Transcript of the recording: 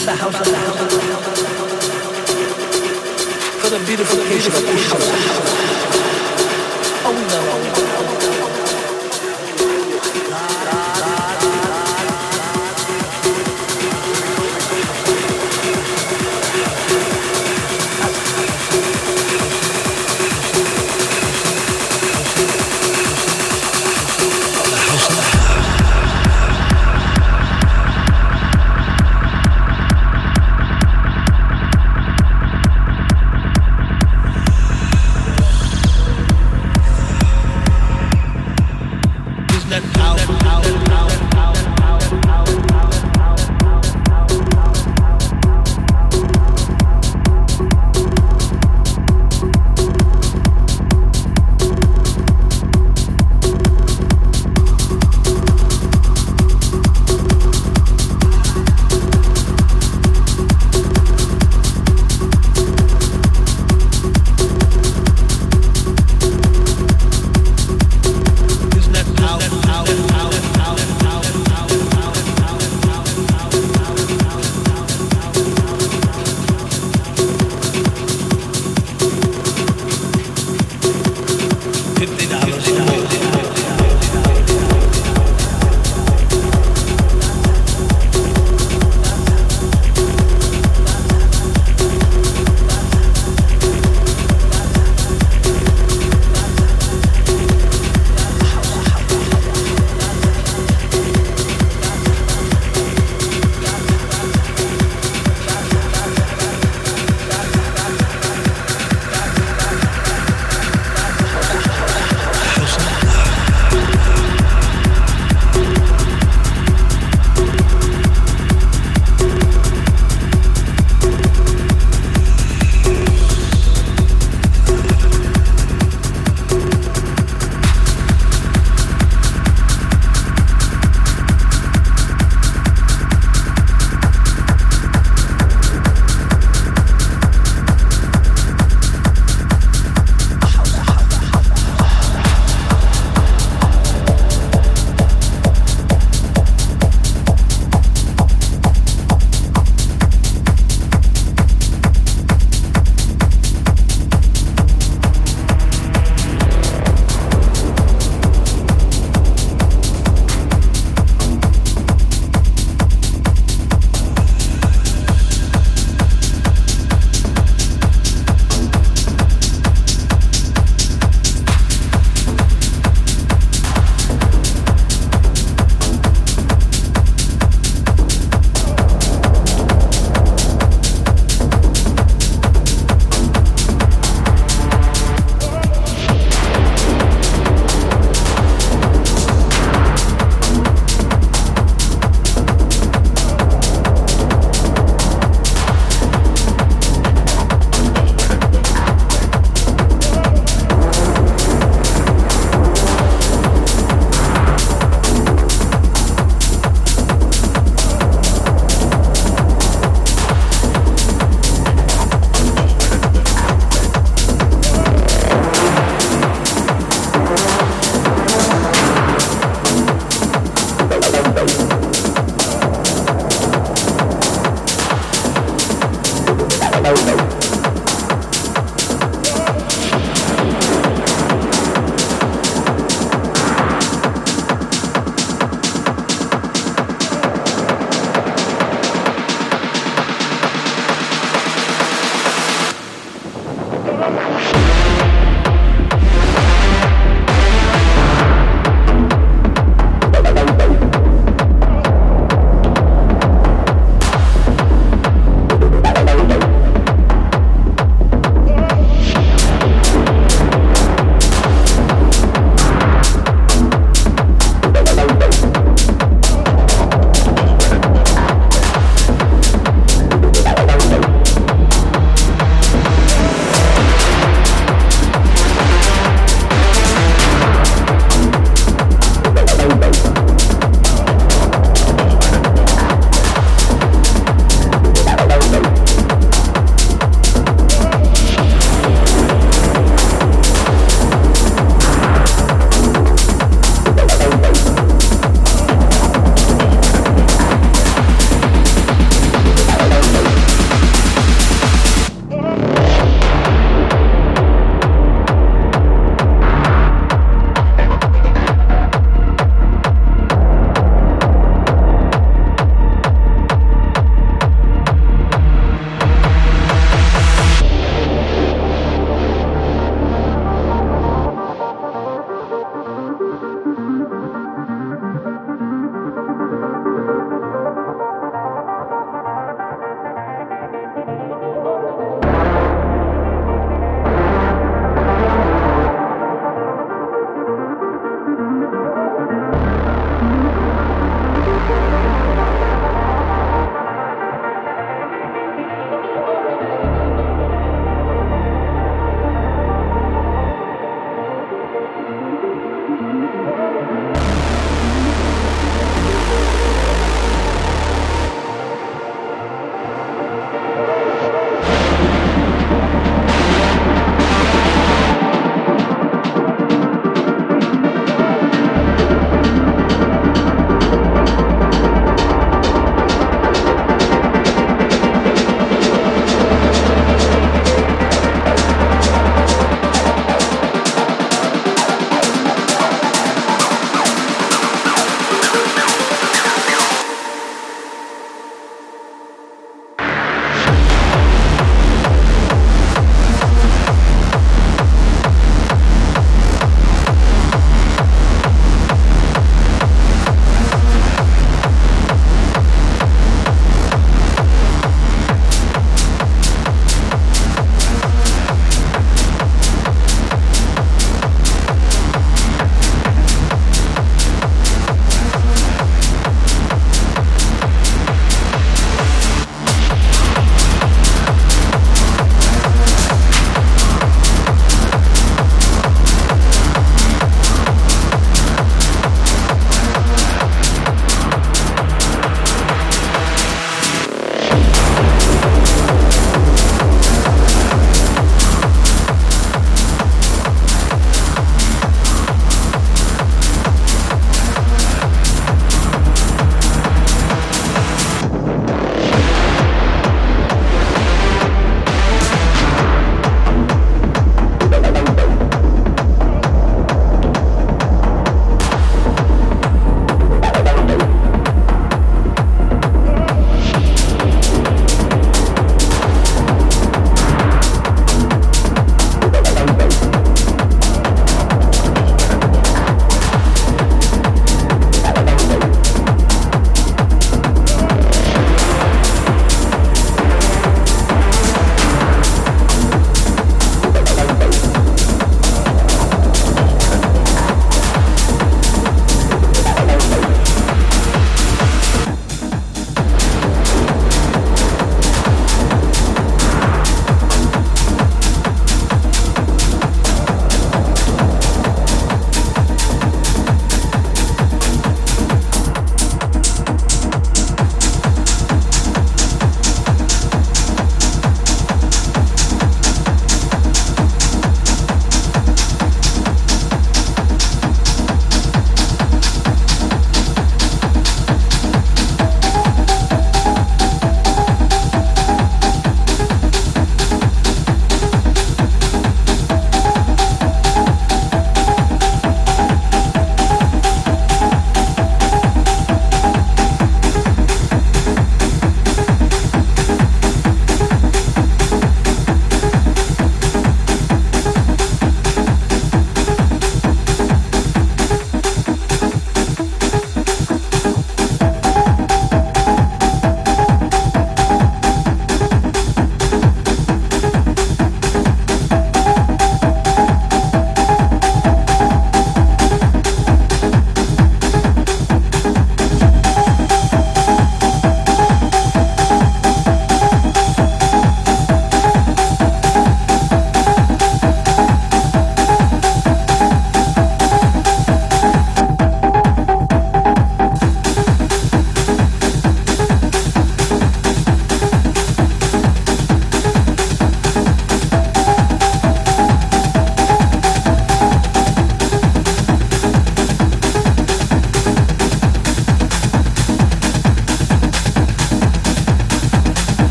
For the house of the house for the beautification of the house.